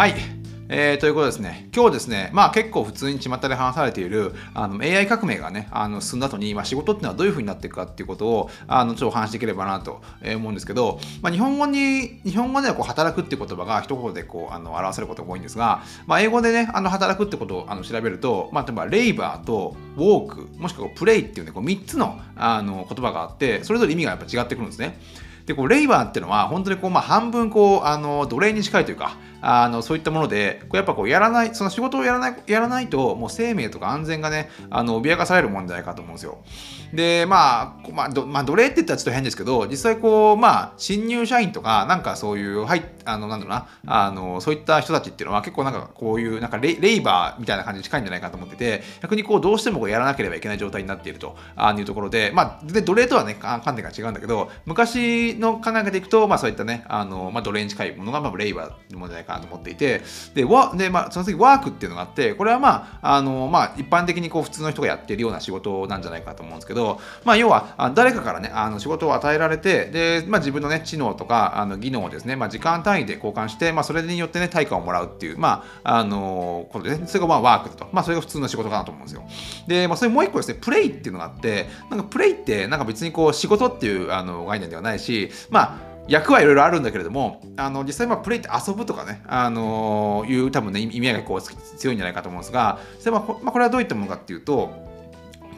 はい。えー、ということですね、今日ですね、まあ結構普通に巷で話されているあの AI 革命がね、あの進んだ後に、ま、仕事っていうのはどういう風になっていくかっていうことを、あのちょっとお話しできればなと思うんですけど、まあ、日本語に、日本語ではこう働くっていう言葉が一言でこうあの表せることが多いんですが、まあ、英語でね、あの働くってことをあの調べると、まあ、例えばレイバーとウォーク、もしくはプレイっていうね、こう3つのあの言葉があって、それぞれ意味がやっぱ違ってくるんですね。でこうレイバーっていうのは本当にこう、まあ、半分こうあの奴隷に近いというかあのそういったものでこうやっぱこうやらないその仕事をやらないやらないともう生命とか安全がねあの脅かされるもんじゃないかと思うんですよ。でまあ、まあ、どまあ、奴隷って言ったらちょっと変ですけど実際こうまあ新入社員とかなんかそういうはいあのなんだろうなあのそういった人たちっていうのは結構なんかこういうなんかレレイバーみたいな感じに近いんじゃないかと思ってて逆にこうどうしてもこうやらなければいけない状態になっているというところでまあで奴隷とはね観点が違うんだけど昔の考え方でいくとまあそういったねあの、まあ、奴隷に近いものがまあレイバーのものじゃないかなと思っていてで、わでまあ、その次ワークっていうのがあって、これはまあ、あのまあ、一般的にこう普通の人がやってるような仕事なんじゃないかと思うんですけど、まあ、要は誰かからね、あの仕事を与えられて、で、まあ、自分のね、知能とかあの技能をですね、まあ、時間単位で交換して、まあ、それによってね、対価をもらうっていう、まあ、あのことでね、それがまあワークだと。まあ、それが普通の仕事かなと思うんですよ。で、まあ、それもう一個ですね、プレイっていうのがあって、なんかプレイって、なんか別にこう仕事っていうあの概念ではないし、まあ、役はいろいろあるんだけれども、あの実際まあプレイって遊ぶとかね、あのー、いう多分ね、意味合いがこう強いんじゃないかと思うんですが、実際まあこれはどういったものかっていうと、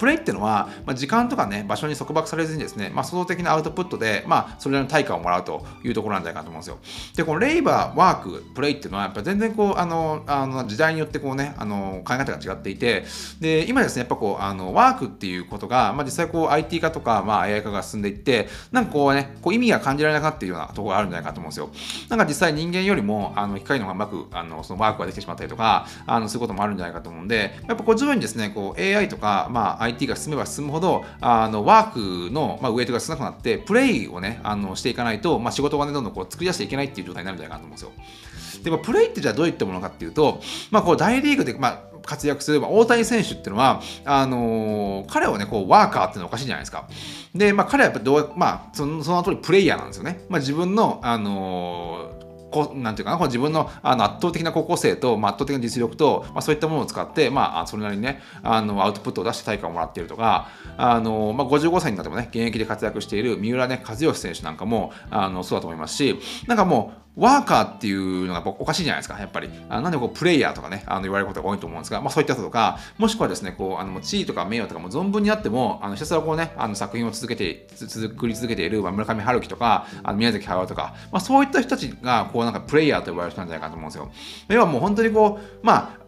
プレイっていうのは、まあ、時間とかね、場所に束縛されずにですね、まあ、創造的なアウトプットで、まあ、それらの対価をもらうというところなんじゃないかと思うんですよ。で、このレイバー、ワーク、プレイっていうのは、やっぱ全然こう、あの、あの時代によってこうね、あの、考え方が違っていて、で、今ですね、やっぱこう、あの、ワークっていうことが、まあ、実際こう、IT 化とか、まあ、AI 化が進んでいって、なんかこうね、こう意味が感じられなかったようなところがあるんじゃないかと思うんですよ。なんか実際人間よりも、あの、機械の方がうまく、あの、そのワークができてしまったりとか、あの、そういうこともあるんじゃないかと思うんで、やっぱこう、徐々にですね、こう、AI とか、まあ、IT が進めば進むほどあのワークの、まあ、ウエイトが少なくなってプレイをねあのしていかないと、まあ、仕事がねどんどんこう作り出していけないっていう状態になるんじゃないかなと思うんですよ。でもプレイってじゃあどういったものかっていうと、まあ、こう大リーグで、まあ、活躍する、まあ、大谷選手っていうのは、あのー、彼をね、こう、ワーカーっていうのはおかしいじゃないですか。で、まあ、彼はやっぱどう、まあ、そのその通りプレイヤーなんですよね。まあ、自分の、あのーこなんていうかな、この自分のあの圧倒的な高校生と、まあ、圧倒的な実力と、まあ、そういったものを使って、まあ、それなりにね、あのアウトプットを出して対価をもらっているとか、あのまあ、55歳になってもね、現役で活躍している三浦、ね、和義選手なんかもあのそうだと思いますし、なんかもう、ワーカーっていうのがおかしいじゃないですか、やっぱり。あなんでこうプレイヤーとかね、あの言われることが多いと思うんですが、まあ、そういったこととか、もしくはですね、こうあの地位とか名誉とかも存分にあっても、あのひたすらこうね、あの作品を続けて、作り続けている、まあ、村上春樹とか、あの宮崎駿とか、まあ、そういった人たちが、こうなんかプレイヤーと呼ばれる人なんじゃないかと思うんですよ。要はもう本当にこう、まあ、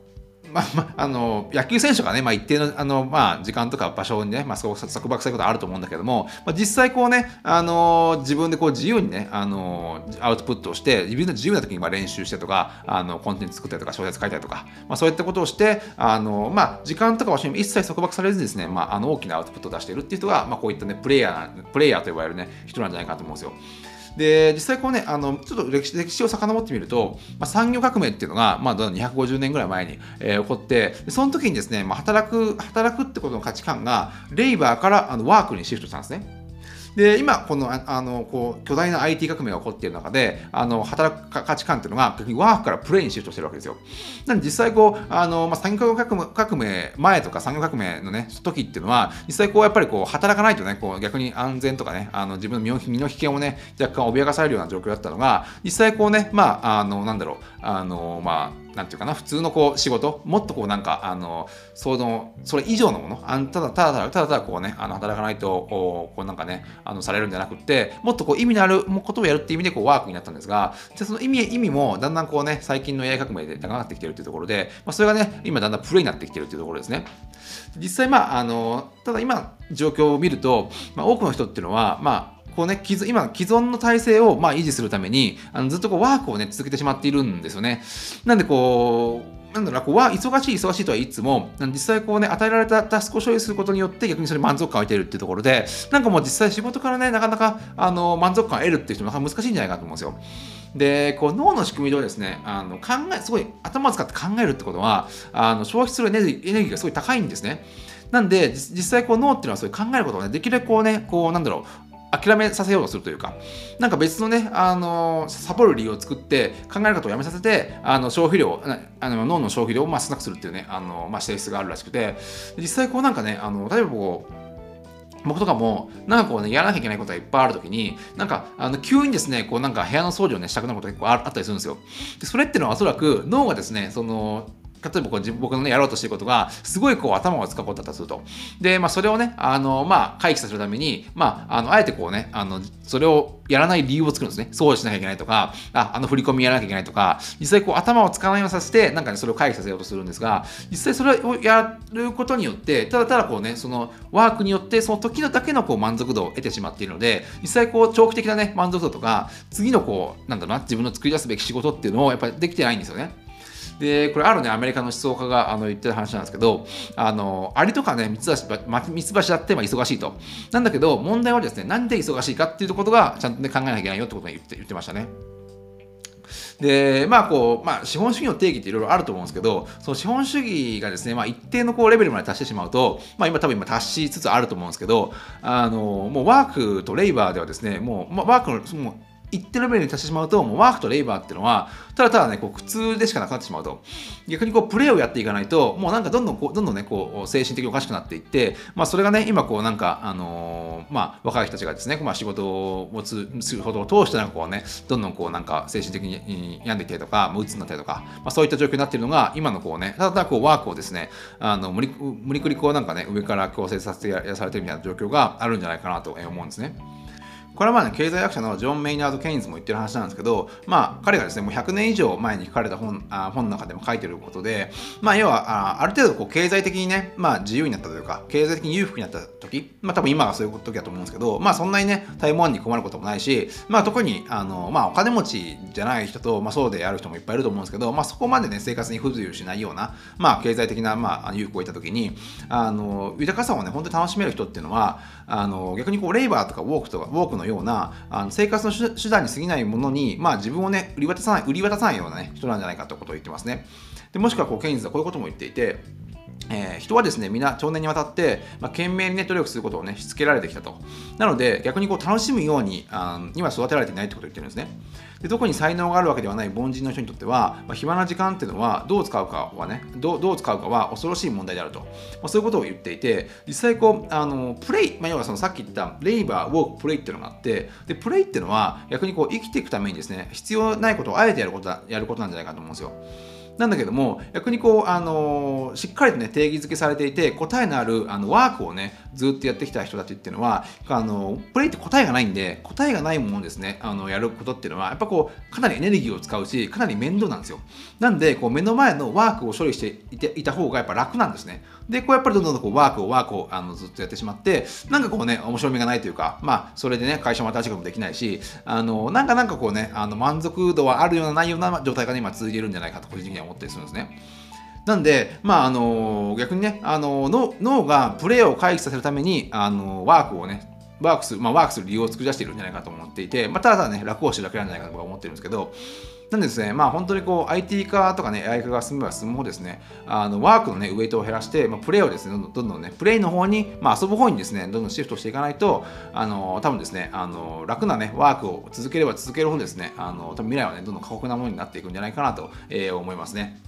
まあまあ、あの野球選手がね、まあ、一定のあの、まあ、時間とか場所にね、まあ、束縛されることあると思うんだけども、まあ、実際こうね、あの自分でこう自由にね、あのアウトプットをして自分の自由な時にまあ練習してとかあのコンテンツ作ったりとか小説書いたりとか、まあ、そういったことをしてあの、まあ、時間とか場所に一切束縛されずにですね、まあ、あの大きなアウトプットを出しているっていう人が、まあ、こういったねプレイヤープレイヤーと呼ばれるね人なんじゃないかと思うんですよ。で実際こうねあのちょっと歴史歴史を遡ってみると、まあ、産業革命っていうのが、まあ、250年ぐらい前に、えー、起こってその時にですね、まあ、働く働くってことの価値観がレイバーからあのワークにシフトしたんですね。で今このあのこう巨大な IT 革命が起こっている中であの働く価値観っていうのが逆にワークからプレイにシフトしてるわけですよ。なので実際こうあの、まあ、産業革命前とか産業革命のね時っていうのは実際こうやっぱりこう働かないとねこう逆に安全とかねあの自分の身の身の危険をね若干脅かされるような状況だったのが実際こうねまああのなんだろうあのまあなんていうかな、普通のこう仕事、もっとこうなんか、あの、その、それ以上のもの、あただただただただただこうね、あの働かないと、こうなんかね、あのされるんじゃなくて、もっとこう意味のあることをやるっていう意味でこうワークになったんですが、でその意味、意味もだんだんこうね、最近の AI 革命で高まってきてるっていうところで、まあ、それがね、今だんだんプレイになってきてるっていうところですね。実際まあ、あの、ただ今、状況を見ると、まあ、多くの人っていうのは、まあ、こうね、今、既存の体制をまあ維持するために、あのずっとこうワークをね、続けてしまっているんですよね。なんでこう、なんだろうこうは忙しい忙しいとは言いつも実際こうね与えられたタスクを処理することによって逆にそれ満足感を得ているっていうところでなんかもう実際仕事からねなかなかあの満足感を得るっていう人も難しいんじゃないかと思うんですよ。でこう脳の仕組みでですねあの考えすごい頭を使って考えるってことはあの消費するエネルギーがすごい高いんですね。なんで実際こう脳っていうのはそういう考えることをねできるだけこうねこうなんだろう諦めさせようとするというか、なんか別のね、あのサボる理由を作って考えることをやめさせて、あの消費量、あの脳の消費量をまあ少なくするっていうね、あのまあ、性質があるらしくて、実際こうなんかね、あの例えばこう、僕とかも、なんかこうね、やらなきゃいけないことがいっぱいあるときに、なんか、あの、急にですね、こうなんか部屋の掃除をね、したくなることが結構あったりするんですよ。で、それってのはおそらく脳がですね、その、例えばこう僕のね、やろうとしていることが、すごいこう頭を使うことだったとすると。で、まあそれをね、あの、まあ回避させるために、まあ、あの、あえてこうね、あの、それをやらない理由を作るんですね。掃除しなきゃいけないとか、あ、あの振り込みやらなきゃいけないとか、実際こう頭を使わないようにさせて、なんかね、それを回避させようとするんですが、実際それをやることによって、ただただこうね、そのワークによって、その時のだけのこう満足度を得てしまっているので、実際こう長期的なね、満足度とか、次のこう、なんだろうな、自分の作り出すべき仕事っていうのをやっぱりできてないんですよね。で、これあるね、アメリカの思想家があの言ってる話なんですけど、あの、アリとかね、ミツバシ、ミツバシだって忙しいと。なんだけど、問題はですね、なんで忙しいかっていうことがちゃんとね、考えなきゃいけないよってことを言って言ってましたね。で、まあこう、まあ資本主義の定義っていろいろあると思うんですけど、その資本主義がですね、まあ一定のこうレベルまで達してしまうと、まあ今多分今達しつつあると思うんですけど、あの、もうワークとレイバーではですね、もう、まあ、ワークの、その一定レベルに達してしまうと、もうワークとレイバーっていうのは、ただただね、こう苦痛でしかなくなってしまうと。逆にこう、プレイをやっていかないと、もうなんかどんどんこう、どんどんね、こう、精神的におかしくなっていって、まあそれがね、今こう、なんか、あのー、まあ若い人たちがですね、まあ仕事をつすることを通して、なんかこうね、どんどんこう、なんか精神的に病んでいったりとか、もうつになったりとか、まあそういった状況になっているのが、今のこうね、ただただこう、ワークをですね、あの、無理無理くりこう、なんかね、上から強制させてやされてるみたいな状況があるんじゃないかなと思うんですね。これはまあ、ね、経済学者のジョン・メイナード・ケインズも言ってる話なんですけど、まあ、彼がですね、もう100年以上前に書かれた本あ本の中でも書いてることで、まあ、要はあ、ある程度こう経済的にね、まあ、自由になったというか、経済的に裕福になった時、まあ、多分今がそういう時だと思うんですけど、まあ、そんなにね、台湾に困ることもないし、まあ、特に、あの、まあ、お金持ちじゃない人と、まあ、そうである人もいっぱいいると思うんですけど、まあ、そこまでね、生活に不自由しないような、まあ、経済的な、まあ、裕福を得た時に、あの、豊かさをね、本当に楽しめる人っていうのは、あの、逆にこう、レイバーとかウォークとか、ウォークのような、あの生活の手段に過ぎないものに、まあ、自分をね売り渡さない売り渡さないような、ね、人なんじゃないかということを言ってますね。でもしくはこうケインズはこういうことも言っていてえー、人はですね、みんな長年にわたって、まあ、懸命に、ね、努力することをね、しつけられてきたと。なので、逆にこう楽しむようにあには育てられていないってことを言ってるんですね。で特に才能があるわけではない凡人の人にとっては、まあ、暇な時間っていうのはどう使うかはねどう使うかは恐ろしい問題であると、まあ、そういうことを言っていて実際こうあのプレイ、まあ、要はそのさっき言ったレイバーウォークプレイっていうのがあってでプレイっていうのは逆にこう生きていくためにですね必要ないことをあえてやることやることなんじゃないかと思うんですよ。なんだけども、逆にこう、あの、しっかりとね、定義づけされていて、答えのあるあのワークをね、ずっとやってきた人たちっていうのは、あのプレイって答えがないんで、答えがないものですね、あのやることっていうのは、やっぱこう、かなりエネルギーを使うし、かなり面倒なんですよ。なんで、こう目の前のワークを処理していていた方がやっぱ楽なんですね。で、こうやっぱりどんどんこうワークをワークをあのずっとやってしまって、なんかこうね、面白みがないというか、まあ、それでね、会社も新しいこともできないし、あの、なんかなんかこうね、あの満足度はあるようなないような状態がね、今続いているんじゃないかと個人的には思ったりするんですね。なんで、まあ、あの逆にね、あの脳がプレーを回避させるために、あのワークをね、ワークする、まあ、ワークする理由を作り出しているんじゃないかと思っていて、まあ、ただね、楽をしてるだけなんじゃないかと思ってるんですけど、なんですね、まあ本当にこう IT 化とかね、AI 化が進めば進むほどですね、あのワークのね、ウェイトを減らして、まあ、プレイをですね、どんどんどんどんね、プレイの方に、まあ遊ぶ方にですね、どんどんシフトしていかないと、あの、多分ですね、あの、楽なね、ワークを続ければ続けるほどですね、あの、多分未来はね、どんどん過酷なものになっていくんじゃないかなと、えー、思いますね。